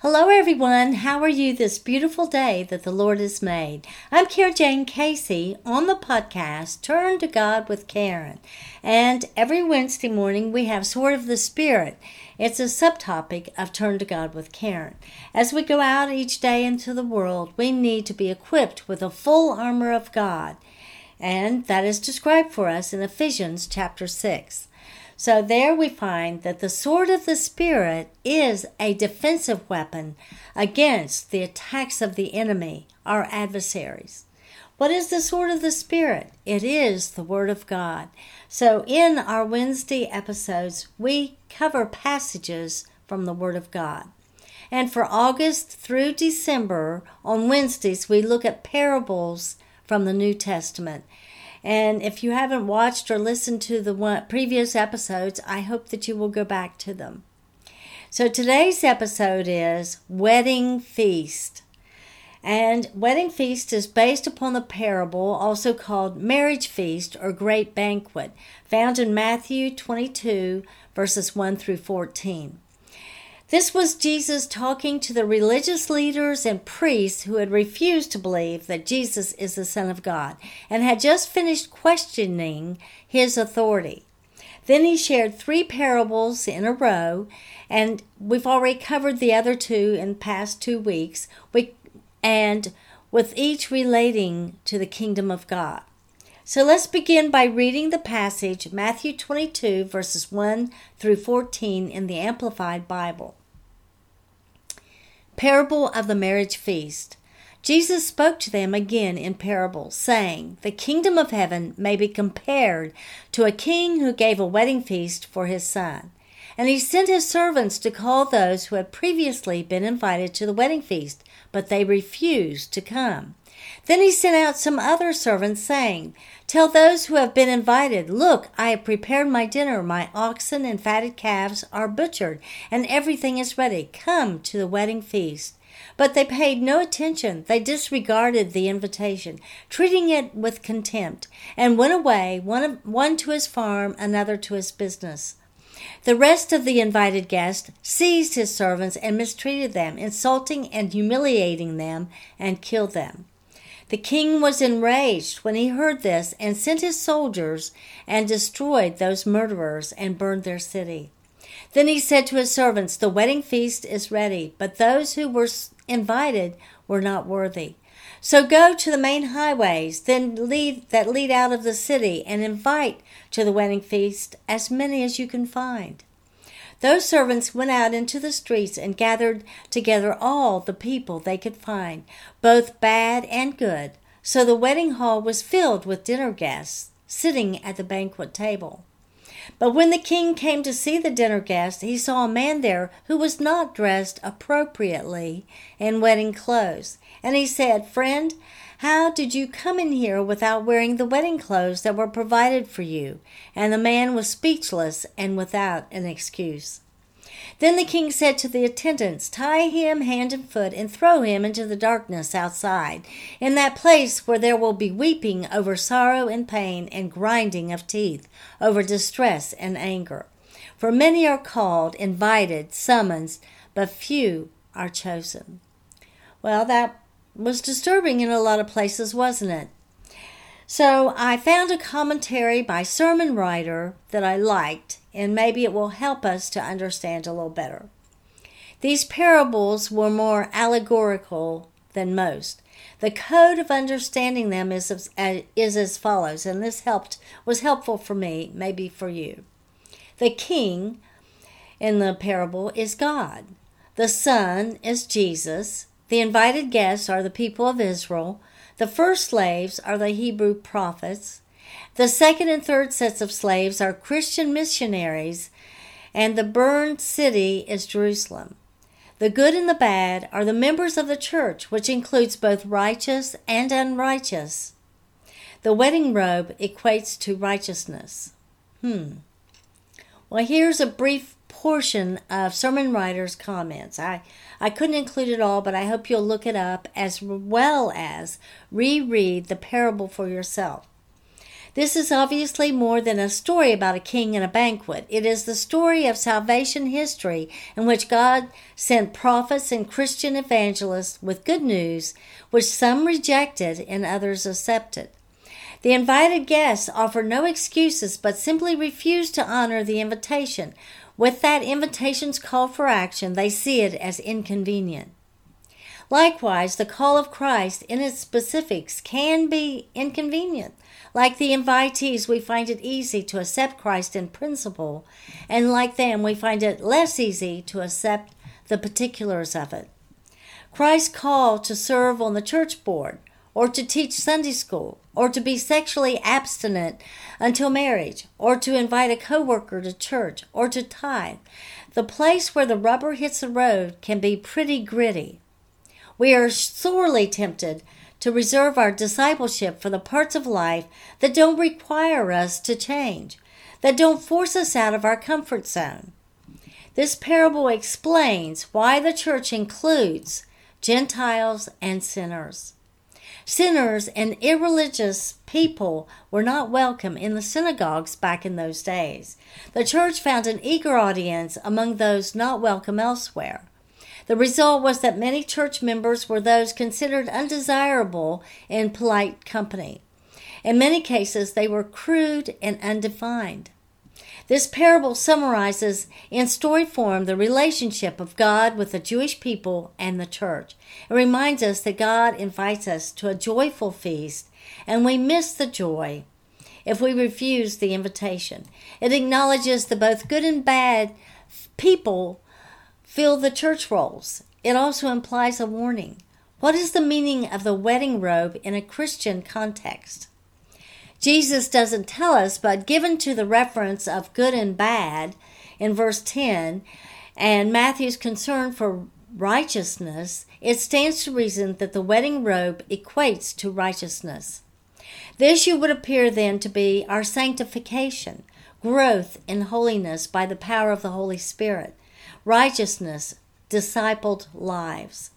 Hello, everyone. How are you this beautiful day that the Lord has made? I'm Karen Jane Casey on the podcast Turn to God with Karen. And every Wednesday morning we have Sword of the Spirit. It's a subtopic of Turn to God with Karen. As we go out each day into the world, we need to be equipped with the full armor of God. And that is described for us in Ephesians chapter 6. So there we find that the sword of the Spirit is a defensive weapon against the attacks of the enemy, our adversaries. What is the sword of the Spirit? It is the Word of God. So in our Wednesday episodes, we cover passages from the Word of God. And for August through December, on Wednesdays, we look at parables from the New Testament. And if you haven't watched or listened to the previous episodes, I hope that you will go back to them. So today's episode is Wedding Feast. And Wedding Feast is based upon the parable, also called Marriage Feast or Great Banquet, found in Matthew 22, verses 1 through 14. This was Jesus talking to the religious leaders and priests who had refused to believe that Jesus is the Son of God and had just finished questioning his authority. Then he shared three parables in a row, and we've already covered the other two in the past two weeks, we, and with each relating to the kingdom of God. So let's begin by reading the passage, Matthew 22, verses 1 through 14 in the Amplified Bible. Parable of the Marriage Feast. Jesus spoke to them again in parables, saying, The kingdom of heaven may be compared to a king who gave a wedding feast for his son. And he sent his servants to call those who had previously been invited to the wedding feast, but they refused to come. Then he sent out some other servants, saying, Tell those who have been invited, Look, I have prepared my dinner. My oxen and fatted calves are butchered, and everything is ready. Come to the wedding feast. But they paid no attention. They disregarded the invitation, treating it with contempt, and went away, one, one to his farm, another to his business. The rest of the invited guests seized his servants and mistreated them, insulting and humiliating them, and killed them. The king was enraged when he heard this and sent his soldiers and destroyed those murderers and burned their city. Then he said to his servants, The wedding feast is ready, but those who were invited were not worthy. So go to the main highways, then lead that lead out of the city, and invite to the wedding feast as many as you can find. Those servants went out into the streets and gathered together all the people they could find, both bad and good. So the wedding hall was filled with dinner guests sitting at the banquet table. But when the king came to see the dinner guests, he saw a man there who was not dressed appropriately in wedding clothes. And he said, Friend, how did you come in here without wearing the wedding clothes that were provided for you? And the man was speechless and without an excuse. Then the king said to the attendants, Tie him hand and foot and throw him into the darkness outside, in that place where there will be weeping over sorrow and pain and grinding of teeth over distress and anger. For many are called, invited, summoned, but few are chosen. Well, that was disturbing in a lot of places, wasn't it? So I found a commentary by sermon writer that I liked, and maybe it will help us to understand a little better. These parables were more allegorical than most. The code of understanding them is, is as follows, and this helped was helpful for me, maybe for you. The king in the parable is God. The son is Jesus. The invited guests are the people of Israel. The first slaves are the Hebrew prophets. The second and third sets of slaves are Christian missionaries, and the burned city is Jerusalem. The good and the bad are the members of the church, which includes both righteous and unrighteous. The wedding robe equates to righteousness. Hmm. Well, here's a brief portion of sermon writer's comments. I, I couldn't include it all, but I hope you'll look it up as well as reread the parable for yourself. This is obviously more than a story about a king and a banquet. It is the story of salvation history in which God sent prophets and Christian evangelists with good news, which some rejected and others accepted. The invited guests offer no excuses but simply refuse to honor the invitation. With that invitation's call for action, they see it as inconvenient. Likewise, the call of Christ in its specifics can be inconvenient. Like the invitees, we find it easy to accept Christ in principle, and like them, we find it less easy to accept the particulars of it. Christ's call to serve on the church board, or to teach Sunday school, or to be sexually abstinent until marriage, or to invite a coworker to church, or to tithe. The place where the rubber hits the road can be pretty gritty. We are sorely tempted to reserve our discipleship for the parts of life that don't require us to change, that don't force us out of our comfort zone. This parable explains why the church includes Gentiles and sinners. Sinners and irreligious people were not welcome in the synagogues back in those days. The church found an eager audience among those not welcome elsewhere. The result was that many church members were those considered undesirable in polite company. In many cases, they were crude and undefined. This parable summarizes in story form the relationship of God with the Jewish people and the church. It reminds us that God invites us to a joyful feast, and we miss the joy if we refuse the invitation. It acknowledges that both good and bad people fill the church rolls. It also implies a warning. What is the meaning of the wedding robe in a Christian context? Jesus doesn't tell us, but given to the reference of good and bad in verse 10 and Matthew's concern for righteousness, it stands to reason that the wedding robe equates to righteousness. The issue would appear then to be our sanctification, growth in holiness by the power of the Holy Spirit righteousness, discipled lives.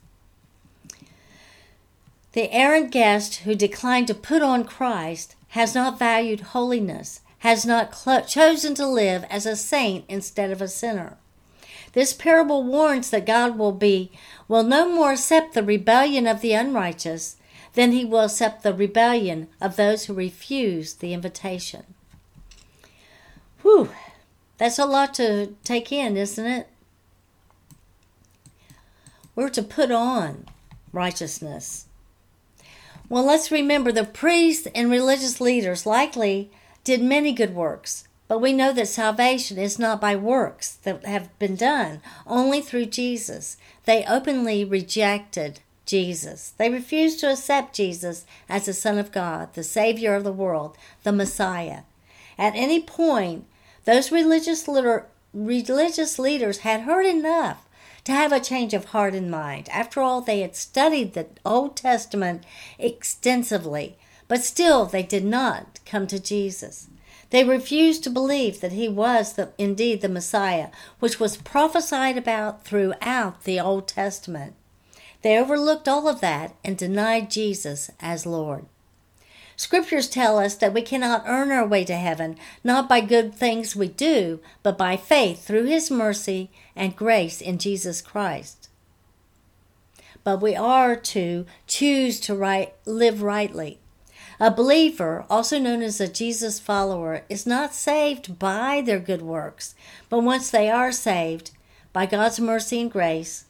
The errant guest who declined to put on Christ has not valued holiness, has not cl- chosen to live as a saint instead of a sinner. This parable warns that God will be will no more accept the rebellion of the unrighteous than he will accept the rebellion of those who refuse the invitation. Whew, that's a lot to take in, isn't it? We're to put on righteousness. Well, let's remember the priests and religious leaders likely did many good works, but we know that salvation is not by works that have been done, only through Jesus. They openly rejected Jesus. They refused to accept Jesus as the Son of God, the Savior of the world, the Messiah. At any point, those religious, leader, religious leaders had heard enough to have a change of heart and mind. After all, they had studied the Old Testament extensively, but still they did not come to Jesus. They refused to believe that he was the, indeed the Messiah, which was prophesied about throughout the Old Testament. They overlooked all of that and denied Jesus as Lord. Scriptures tell us that we cannot earn our way to heaven, not by good things we do, but by faith through His mercy and grace in Jesus Christ. But we are to choose to right, live rightly. A believer, also known as a Jesus follower, is not saved by their good works, but once they are saved by God's mercy and grace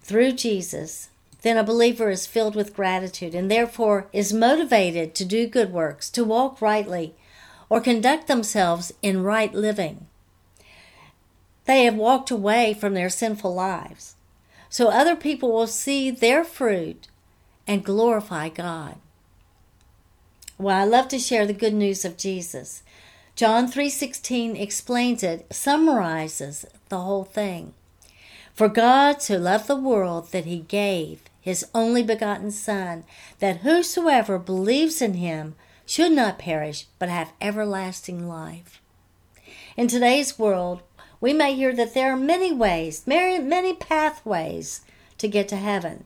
through Jesus, then a believer is filled with gratitude and therefore is motivated to do good works, to walk rightly, or conduct themselves in right living. They have walked away from their sinful lives. So other people will see their fruit and glorify God. Well, I love to share the good news of Jesus. John 3:16 explains it, summarizes the whole thing. For God so loved the world that he gave his only begotten Son, that whosoever believes in him should not perish, but have everlasting life. In today's world, we may hear that there are many ways, many, many pathways to get to heaven.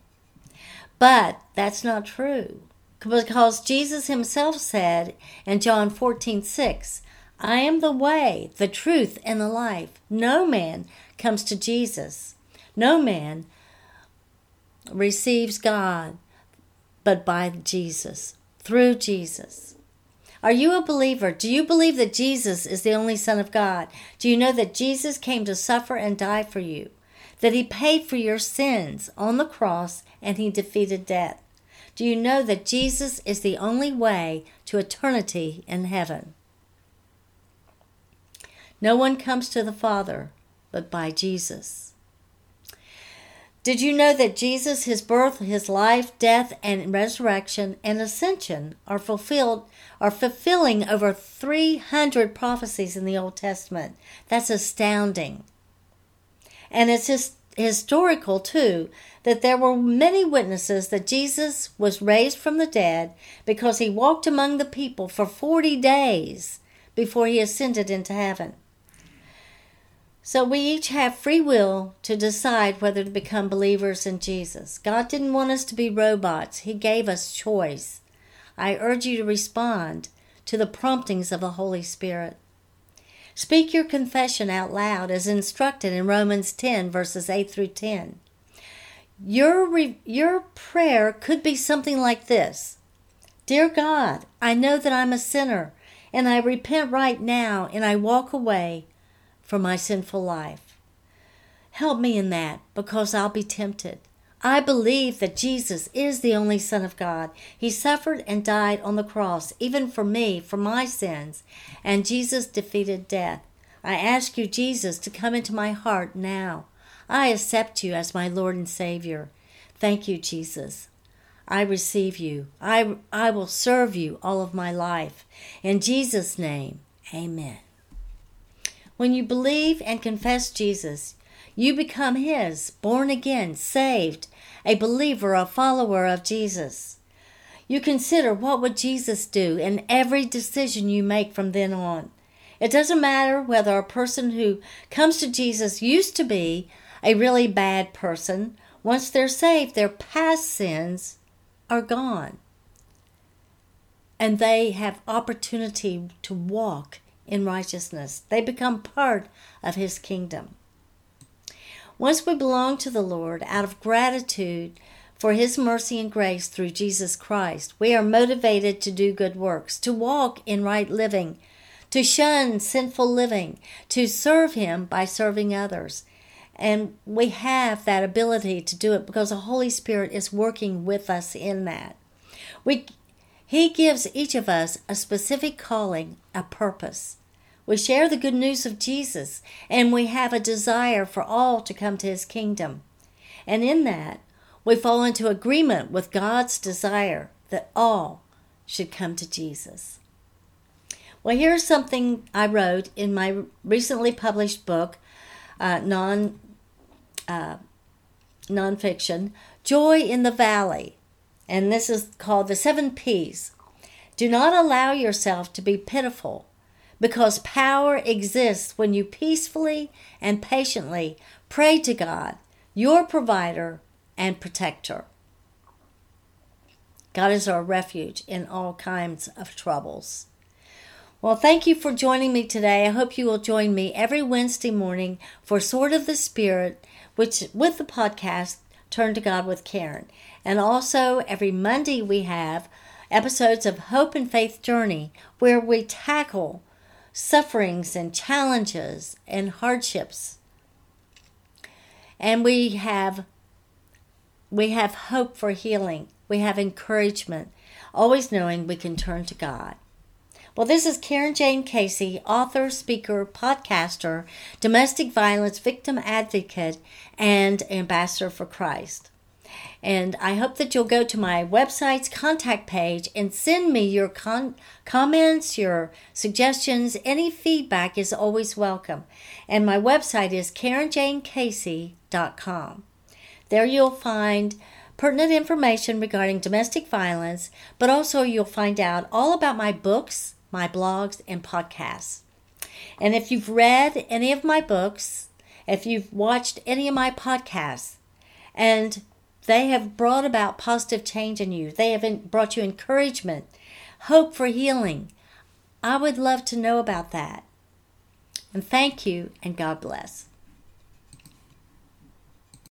But that's not true. because Jesus himself said in John 14 6, I am the way, the truth, and the life. No man comes to Jesus. No man receives God but by Jesus, through Jesus. Are you a believer? Do you believe that Jesus is the only Son of God? Do you know that Jesus came to suffer and die for you? That he paid for your sins on the cross and he defeated death? Do you know that Jesus is the only way to eternity in heaven? No one comes to the Father but by Jesus. Did you know that Jesus, his birth, his life, death, and resurrection and ascension are fulfilled are fulfilling over 300 prophecies in the Old Testament? That's astounding. And it's just historical too that there were many witnesses that Jesus was raised from the dead because he walked among the people for 40 days before he ascended into heaven. So we each have free will to decide whether to become believers in Jesus. God didn't want us to be robots, He gave us choice. I urge you to respond to the promptings of the Holy Spirit. Speak your confession out loud as instructed in Romans 10, verses 8 through 10. Your, re- your prayer could be something like this Dear God, I know that I'm a sinner, and I repent right now, and I walk away for my sinful life. Help me in that because I'll be tempted. I believe that Jesus is the only Son of God. He suffered and died on the cross, even for me, for my sins, and Jesus defeated death. I ask you, Jesus, to come into my heart now. I accept you as my Lord and Savior. Thank you, Jesus. I receive you. I, I will serve you all of my life. In Jesus' name, amen. When you believe and confess Jesus, you become His, born again, saved, a believer, a follower of Jesus. You consider what would Jesus do in every decision you make from then on. It doesn't matter whether a person who comes to Jesus used to be a really bad person. Once they're saved, their past sins are gone. And they have opportunity to walk in righteousness. They become part of His kingdom. Once we belong to the Lord out of gratitude for His mercy and grace through Jesus Christ, we are motivated to do good works, to walk in right living, to shun sinful living, to serve Him by serving others. And we have that ability to do it because the Holy Spirit is working with us in that. We, he gives each of us a specific calling, a purpose. We share the good news of Jesus, and we have a desire for all to come to his kingdom. And in that, we fall into agreement with God's desire that all should come to Jesus. Well, here's something I wrote in my recently published book, uh, non uh, nonfiction, "Joy in the Valley," and this is called the Seven P's. Do not allow yourself to be pitiful because power exists when you peacefully and patiently pray to God, your provider and protector. God is our refuge in all kinds of troubles. Well, thank you for joining me today. I hope you will join me every Wednesday morning for Sword of the Spirit, which with the podcast Turn to God with Karen. And also every Monday we have episodes of Hope and Faith Journey where we tackle sufferings and challenges and hardships. And we have we have hope for healing. We have encouragement, always knowing we can turn to God. Well, this is Karen Jane Casey, author, speaker, podcaster, domestic violence victim advocate, and ambassador for Christ. And I hope that you'll go to my website's contact page and send me your con- comments, your suggestions. Any feedback is always welcome. And my website is KarenJaneCasey.com. There you'll find pertinent information regarding domestic violence, but also you'll find out all about my books, my blogs, and podcasts. And if you've read any of my books, if you've watched any of my podcasts, and they have brought about positive change in you. They have brought you encouragement, hope for healing. I would love to know about that. And thank you, and God bless.